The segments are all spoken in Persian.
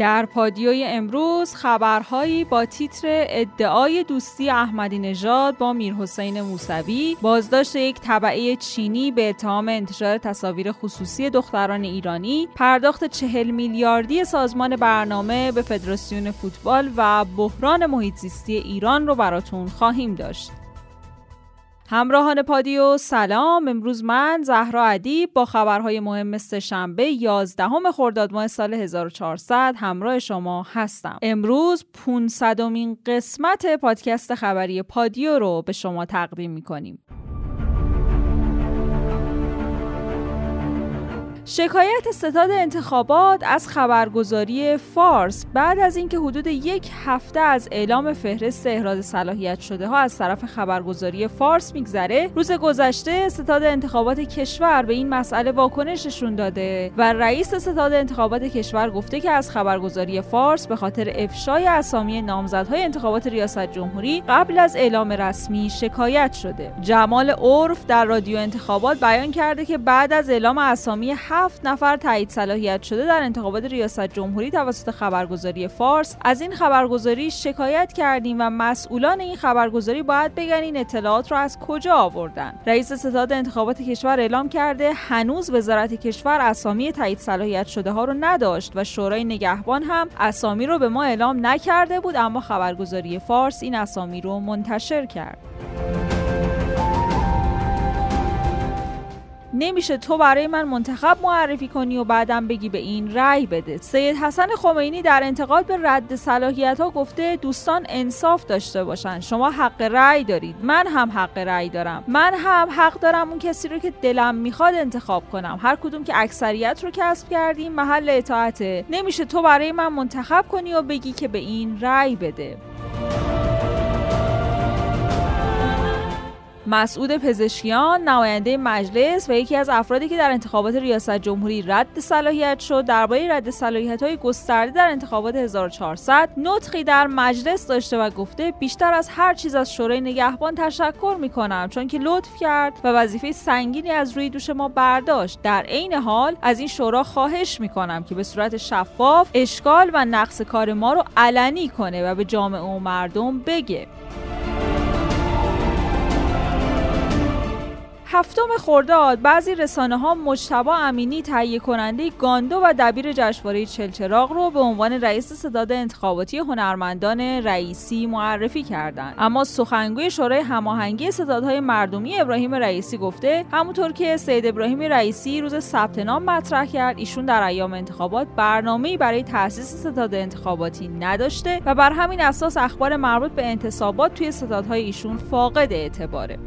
در پادیوی امروز خبرهایی با تیتر ادعای دوستی احمدی نژاد با میرحسین موسوی بازداشت یک طبعه چینی به اتهام انتشار تصاویر خصوصی دختران ایرانی پرداخت چهل میلیاردی سازمان برنامه به فدراسیون فوتبال و بحران محیط زیستی ایران رو براتون خواهیم داشت. همراهان پادیو سلام. امروز من زهرا ادیب با خبرهای مهم شنبه 11 خرداد ماه سال 1400 همراه شما هستم. امروز 500 مین قسمت پادکست خبری پادیو رو به شما تقدیم می‌کنیم. شکایت ستاد انتخابات از خبرگزاری فارس بعد از اینکه حدود یک هفته از اعلام فهرست احراز صلاحیت شده ها از طرف خبرگزاری فارس میگذره روز گذشته ستاد انتخابات کشور به این مسئله واکنش نشون داده و رئیس ستاد انتخابات کشور گفته که از خبرگزاری فارس به خاطر افشای اسامی نامزدهای انتخابات ریاست جمهوری قبل از اعلام رسمی شکایت شده. جمال عرف در رادیو انتخابات بیان کرده که بعد از اعلام اسامی هفت نفر تایید صلاحیت شده در انتخابات ریاست جمهوری توسط خبرگزاری فارس. از این خبرگزاری شکایت کردیم و مسئولان این خبرگزاری باید بگن این اطلاعات را از کجا آوردن. رئیس ستاد انتخابات کشور اعلام کرده هنوز وزارت کشور اسامی تایید صلاحیت شده ها رو نداشت و شورای نگهبان هم اسامی رو به ما اعلام نکرده بود اما خبرگزاری فارس این اسامی رو منتشر کرد. نمیشه تو برای من منتخب معرفی کنی و بعدم بگی به این رأی بده. سید حسن خمینی در انتقاد به رد صلاحیت ها گفته دوستان انصاف داشته باشن. شما حق رأی دارید. من هم حق رأی دارم. من هم حق دارم اون کسی رو که دلم می‌خواد انتخاب کنم. هر کدوم که اکثریت رو کسب کردیم محل اطاعته. نمیشه تو برای من منتخب کنی و بگی که به این رأی بده. مسعود پزشکیان نماینده مجلس و یکی از افرادی که در انتخابات ریاست جمهوری رد صلاحیت شد درباره رد صلاحیت های گسترده در انتخابات 1400 نطقی در مجلس داشته و گفته بیشتر از هر چیز از شورای نگهبان تشکر می کنم چون که لطف کرد و وظیفه سنگینی از روی دوش ما برداشت. در عین حال از این شورا خواهش می کنم که به صورت شفاف اشکال و نقص کار ما رو علنی کنه و به جامعه و مردم بگه. هفتم خرداد بعضی رسانه ها مجتبا امینی تهیه کننده گاندو و دبیر جشنواره چلچراغ رو به عنوان رئیس صداد انتخاباتی هنرمندان رئیسی معرفی کردند. اما سخنگوی شورای هماهنگی صدادهای مردمی ابراهیم رئیسی گفته همونطور که سید ابراهیم رئیسی روز ثبت نام مطرح کرد ایشون در ایام انتخابات برنامه‌ای برای تأسیس ستاد انتخاباتی نداشته و بر همین اساس اخبار مربوط به انتصابات توی ستادهای ایشون فاقد اعتباره.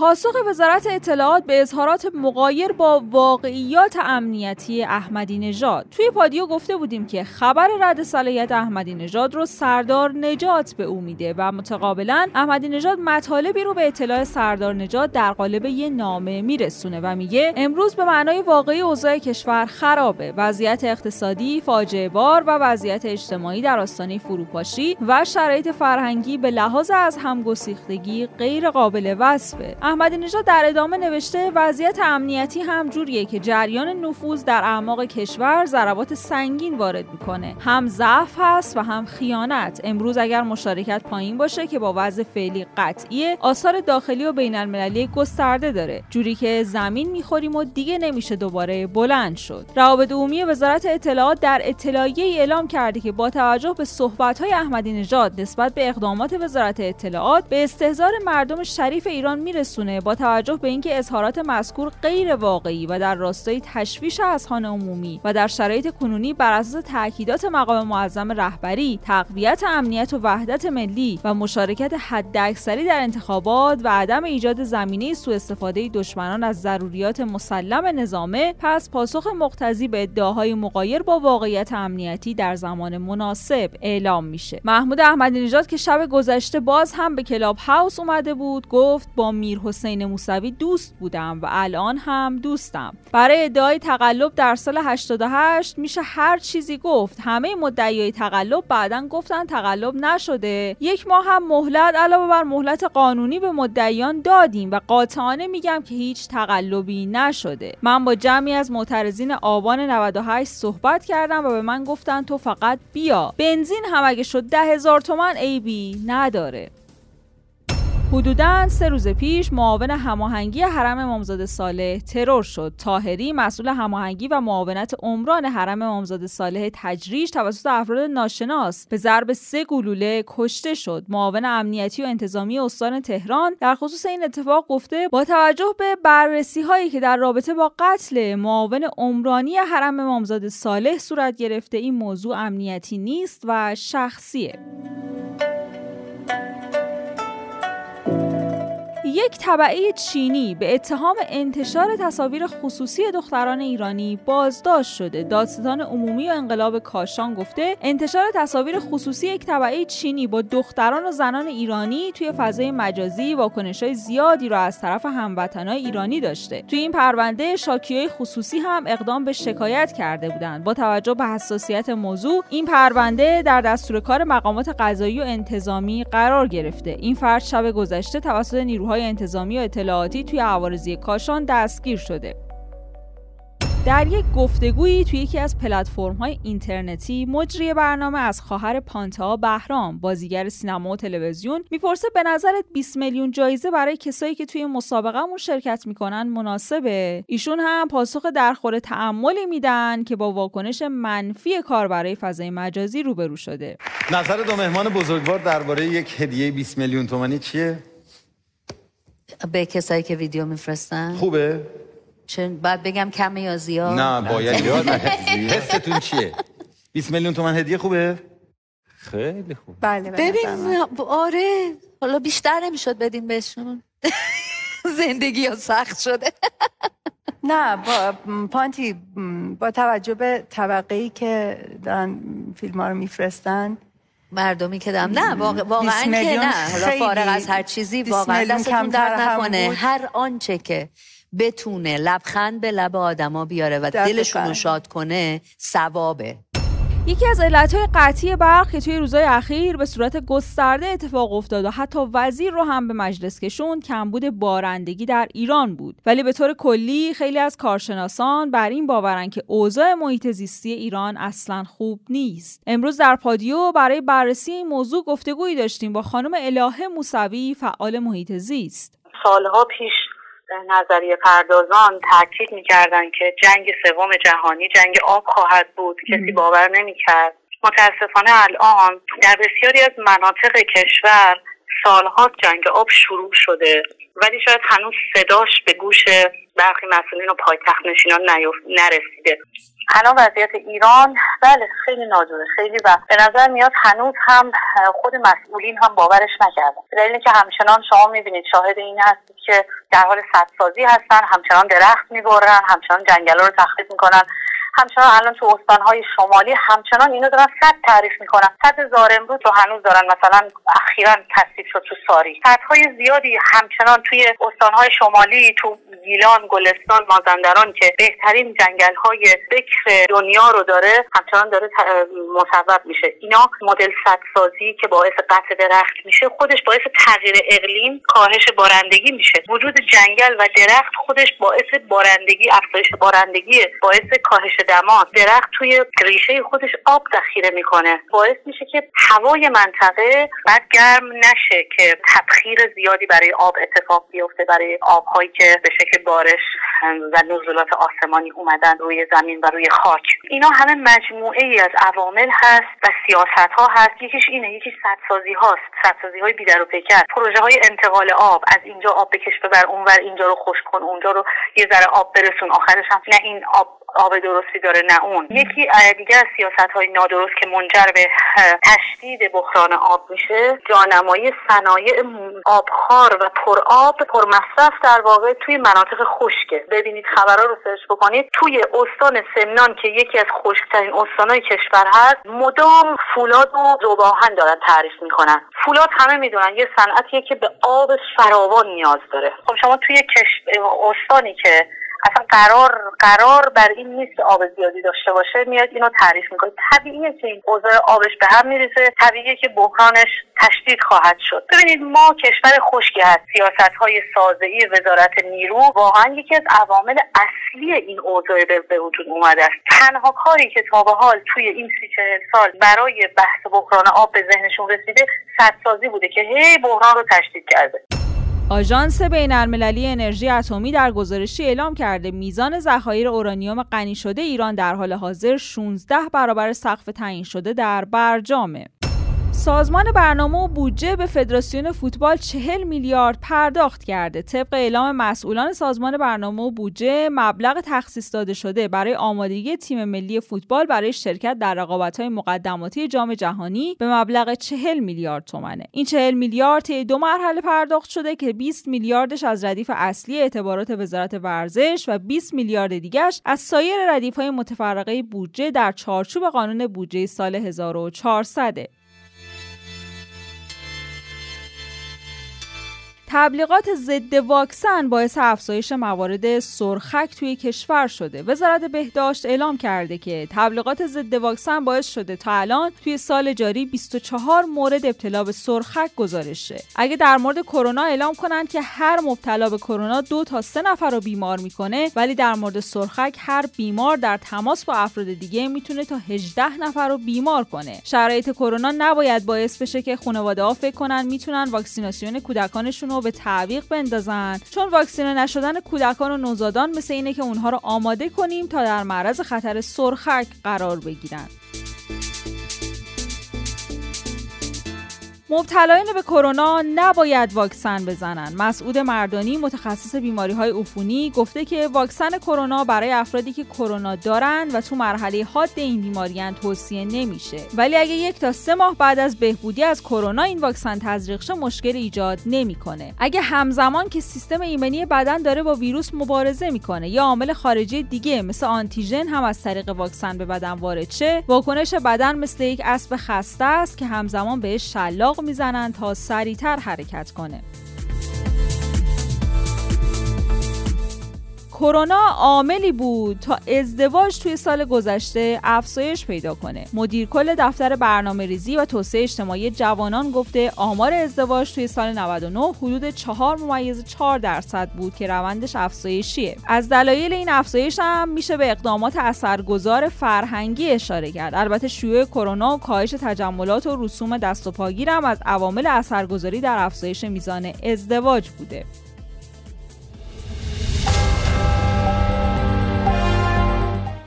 پاسخ وزارت اطلاعات به اظهارات مقایر با واقعیات امنیتی احمدی نژاد توی پادیو گفته بودیم که خبر رد صلاحیت احمدی نژاد رو سردار نجات به او میده و متقابلا احمدی نژاد مطالبی رو به اطلاع سردار نجات در قالب یه نامه میرسونه و میگه امروز به معنای واقعی اوضاع کشور خرابه. وضعیت اقتصادی فاجعه بار و وضعیت اجتماعی در آستانه فروپاشی و شرایط فرهنگی به لحاظ از همگسیختگی غیر قابل وصفه. احمدی نژاد در ادامه نوشته وضعیت امنیتی هم جوریه که جریان نفوذ در اعماق کشور ضربات سنگین وارد می‌کنه. هم ضعف هست و هم خیانت. امروز اگر مشارکت پایین باشه که با وضع فعلی قطعیه آثار داخلی و بین المللی گسترده داره. جوری که زمین می‌خوریم و دیگه نمیشه دوباره بلند شد. روابط عمومی وزارت اطلاعات در اطلاعیه اعلام کرده که با توجه به صحبت احمدی نژاد نسبت به اقدامات وزارت اطلاعات به استهزار مردم شریف ایران میرسونه. با توجه به اینکه اظهارات مذکور غیر واقعی و در راستای تشویش اذهان عمومی و در شرایط کنونی بر اساس تاکیدات مقام معظم رهبری تقویت امنیت و وحدت ملی و مشارکت حداکثری در انتخابات و عدم ایجاد زمینه سوء استفاده دشمنان از ضروریات مسلم نظامه پس پاسخ مقتضی به ادعاهای مقایر با واقعیت امنیتی در زمان مناسب اعلام میشه. محمود احمدی نژاد که شب گذشته باز هم به کلاب هاوس اومده بود گفت با میر حسین موسوی دوست بودم و الان هم دوستم. برای ادعای تقلب در سال 88 میشه هر چیزی گفت. همه مدعیای تقلب بعدا گفتن تقلب نشده. یک ماه هم مهلت علاوه بر مهلت قانونی به مدعیان دادیم و قاطعانه میگم که هیچ تقلبی نشده. من با جمعی از معترضین آبان 98 صحبت کردم و به من گفتن تو فقط بیا. بنزین هم اگه شد ده هزار تومن عیبی نداره. حدودا سه روز پیش معاون هماهنگی حرم امامزاده صالح ترور شد. تاهری مسئول هماهنگی و معاونت عمران حرم امامزاده صالح تجریش توسط افراد ناشناس به ضرب سه گلوله کشته شد. معاون امنیتی و انتظامی استان تهران در خصوص این اتفاق گفته با توجه به بررسی هایی که در رابطه با قتل معاون عمرانی حرم امامزاده صالح صورت گرفته این موضوع امنیتی نیست و شخصیه. یک طبعه چینی به اتهام انتشار تصاویر خصوصی دختران ایرانی بازداشت شده. دادستان عمومی و انقلاب کاشان گفته انتشار تصاویر خصوصی یک طبعه چینی با دختران و زنان ایرانی توی فضای مجازی واکنشهای زیادی را از طرف هموطنهای ایرانی داشته. توی این پرونده شاکیهای خصوصی هم اقدام به شکایت کرده بودند. با توجه به حساسیت موضوع این پرونده در دستور کار مقامات قضایی و انتظامی قرار گرفته. این فرد شب گذشته توسط نیروهای انتظامی و اطلاعاتی توی عوارضی کاشان دستگیر شده. در یک گفتگویی توی یکی از پلتفرم های اینترنتی مجری برنامه از خواهر پانتا بهرام بازیگر سینما و تلویزیون می‌پرسه به نظرت 20 میلیون جایزه برای کسایی که توی مسابقهمون شرکت می‌کنن مناسبه؟ ایشون هم پاسخ درخور تعملی میدن که با واکنش منفی کار برای فضای مجازی روبرو شده. نظر دو مهمان بزرگوار درباره یک هدیه 20 میلیون تومانی چیه؟ به کسایی که ویدیو میفرستن؟ خوبه. چون باید بگم کمه یا زیاد؟ نه باید زیاد حستون چیه؟ 20 میلیون تومن هدیه خوبه؟ خیلی خوب. بله ببین آره حالا بیشتر نمی‌شد بدیم بهشون. زندگی ها سخت شده. نه با پانتی با توجه به طبقه ای که دارن فیلم ها رو میفرستن مردمی که دارم نه واقعا که نه. حالا فارغ از هر چیزی واقعا دستتون درد نکنه. هر آنچه که بتونه لبخند به لب آدما بیاره و دلشون رو شاد کنه ثوابه. یکی از علتهای قطعی برق که توی روزهای اخیر به صورت گسترده اتفاق افتاد و حتی وزیر رو هم به مجلس کشوند کمبود بارندگی در ایران بود. ولی به طور کلی خیلی از کارشناسان بر این باورن که اوضاع محیط زیستی ایران اصلا خوب نیست. امروز در پادیو برای بررسی این موضوع گفتگویی داشتیم با خانم الهه موسوی فعال محیط زیست. سالها پیش نظریه پردازان تاکید می‌کردن که جنگ سوم جهانی جنگ آب خواهد بود. کسی باور نمی‌کرد. متاسفانه الان در بسیاری از مناطق کشور سالها جنگ آب شروع شده ولی شاید هنوز صداش به گوش برخی مسئولین و پایتخت نشینان نرسیده. الان وضعیت ایران بله خیلی ناجوره خیلی و به نظر میاد هنوز هم خود مسئولین هم باورش نکردن. دلیل که همچنان شما می‌بینید شاهد این هستید که در حال سدسازی هستن همچنان درخت می‌برن همچنان جنگل رو تخریب می‌کنن. همچنان الان تو استانهای شمالی همچنان اینو دارن صد تعریف می‌کنن. صد زارمرود رو هنوز دارن مثلا اخیرا تصدیق شد تو ساری. صدهای زیادی همچنان توی استانهای شمالی تو گیلان گلستان مازندران که بهترین جنگل های بکر دنیا رو داره همچنان داره مصوب میشه. اینا مدل سدسازی که باعث قطع درخت میشه خودش باعث تغییر اقلیم کاهش بارندگی میشه. وجود جنگل و درخت خودش باعث بارندگی افزایش بارندگی باعث کاهش دما درخت توی ریشه خودش آب ذخیره می‌کنه. باعث میشه که هوای منطقه بعد گرم نشه که تبخیر زیادی برای آب اتفاق بیفته برای آبهایی که به شکل بارش و نزولات آسمانی اومدن روی زمین و روی خاک. اینا همه مجموعه ای از عوامل هست و سیاست ها هست. یکیش اینه یکیش سدسازی هاست. سدسازی های بیدر و پیکر. پروژه های انتقال آب از اینجا آب بکش ببر اونور اینجا رو خوش کن اونجا رو یه ذره آب برسون. آخرش هم نه این آب آب درستی داره نه اون. یکی دیگه از سیاست های نادرست که منجر به تشدید بحران آب میشه جانمایی صنایع آبخار و پرآب پرمصرف در واقع توی مناطق خشکه. ببینید خبرها رو سرچ بکنید. توی استان سمنان که یکی از خشکترین استانهای کشور هست مدام فولاد و زباهن دارن تعریف می‌کنن. فولاد همه می‌دونن یه صنعتیه که به آب فراوان نیاز داره. خب شما توی کش... استانی که اصلا قرار قرار بر این نیست که آب زیادی داشته باشه. میاد اینو تعریف می‌کنه. طبیعیه که این اوضاع آبش به هم میریزه. طبیعیه که بحرانش تشدید خواهد شد. ببینید ما کشور خشکی هست سیاست های وزارت نیرو واقعا یکی از عوامل اصلی این اوضاع به وجود اومده است. تنها کاری که تا به حال توی این سی چهل سال برای بحث بحران آب به ذهنشون رسیده سدسازی بوده که هی بحران رو تشدید کرده. آژانس بین المللی انرژی اتمی در گزارشی اعلام کرده میزان ذخایر اورانیوم غنی شده ایران در حال حاضر 16 برابر سقف تعیین شده در برجامه. سازمان برنامه و بودجه به فدراسیون فوتبال 40 میلیارد پرداخت کرده. طبق اعلام مسئولان سازمان برنامه و بودجه مبلغ تخصیص داده شده برای آمادگی تیم ملی فوتبال برای شرکت در رقابت‌های مقدماتی جام جهانی به مبلغ 40 میلیارد تومنه. این 40 میلیارد طی دو مرحله پرداخت شده که 20 میلیاردش از ردیف اصلی اعتبارات وزارت ورزش و 20 میلیارد دیگش از سایر ردیف‌های متفرقه بودجه در چارچوب قانون بودجه سال 1400 تبلیغات ضد واکسن باعث افزایش موارد سرخک توی کشور شده. وزارت بهداشت اعلام کرده که تبلیغات ضد واکسن باعث شده تا الان توی سال جاری 24 مورد ابتلا به سرخک گزارش شه. اگه در مورد کرونا اعلام کنند که هر مبتلا به کرونا دو تا سه نفر رو بیمار می‌کنه ولی در مورد سرخک هر بیمار در تماس با افراد دیگه می‌تونه تا 18 نفر رو بیمار کنه. شرایط کرونا نباید باعث بشه که خانواده ها فکر کنن می‌تونن واکسیناسیون کودکانشون به تعویق بندازن. چون واکسینه نشدن کودکان و نوزادان مثل اینه که اونها رو آماده کنیم تا در معرض خطر سرخک قرار بگیرن. مبتلایان به کرونا نباید واکسن بزنند. مسعود مردانی متخصص بیماری های عفونی گفته که واکسن کرونا برای افرادی که کرونا دارند و تو مرحله حاد این بیماریان توصیه نمیشه. ولی اگه یک تا سه ماه بعد از بهبودی از کرونا این واکسن تزریق شه مشکل ایجاد نمی‌کنه. اگه همزمان که سیستم ایمنی بدن داره با ویروس مبارزه می‌کنه یا عامل خارجی دیگه مثل آنتیژن هم از طریق واکسن به بدن وارد شه، واکنش بدن مثل یک اسب خسته است که همزمان بهش شلاق می‌زنن تا سریعتر حرکت کنه. کرونا عاملی بود تا ازدواج توی سال گذشته افزایش پیدا کنه. مدیر کل دفتر برنامه ریزی و توسعه اجتماعی جوانان گفته آمار ازدواج توی سال 99 حدود 4 ممیز 4 درصد بود که روندش افزایشیه. از دلایل این افزایش هم میشه به اقدامات اثرگذار فرهنگی اشاره کرد. البته شیوع کرونا و کاهش تجملات و رسوم دست و پاگیر هم از عوامل اثرگذاری در افزایش میزان ازدواج بوده.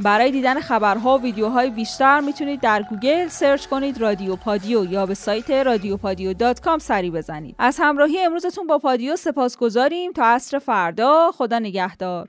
برای دیدن خبرها و ویدیوهای بیشتر می‌تونید در گوگل search کنید رادیو پادیو یا به سایت رادیو پادیو dot com سری بزنید. از همراهی امروزتون با پادیو سپاس گذاریم تا عصر فردا خدا نگهدار.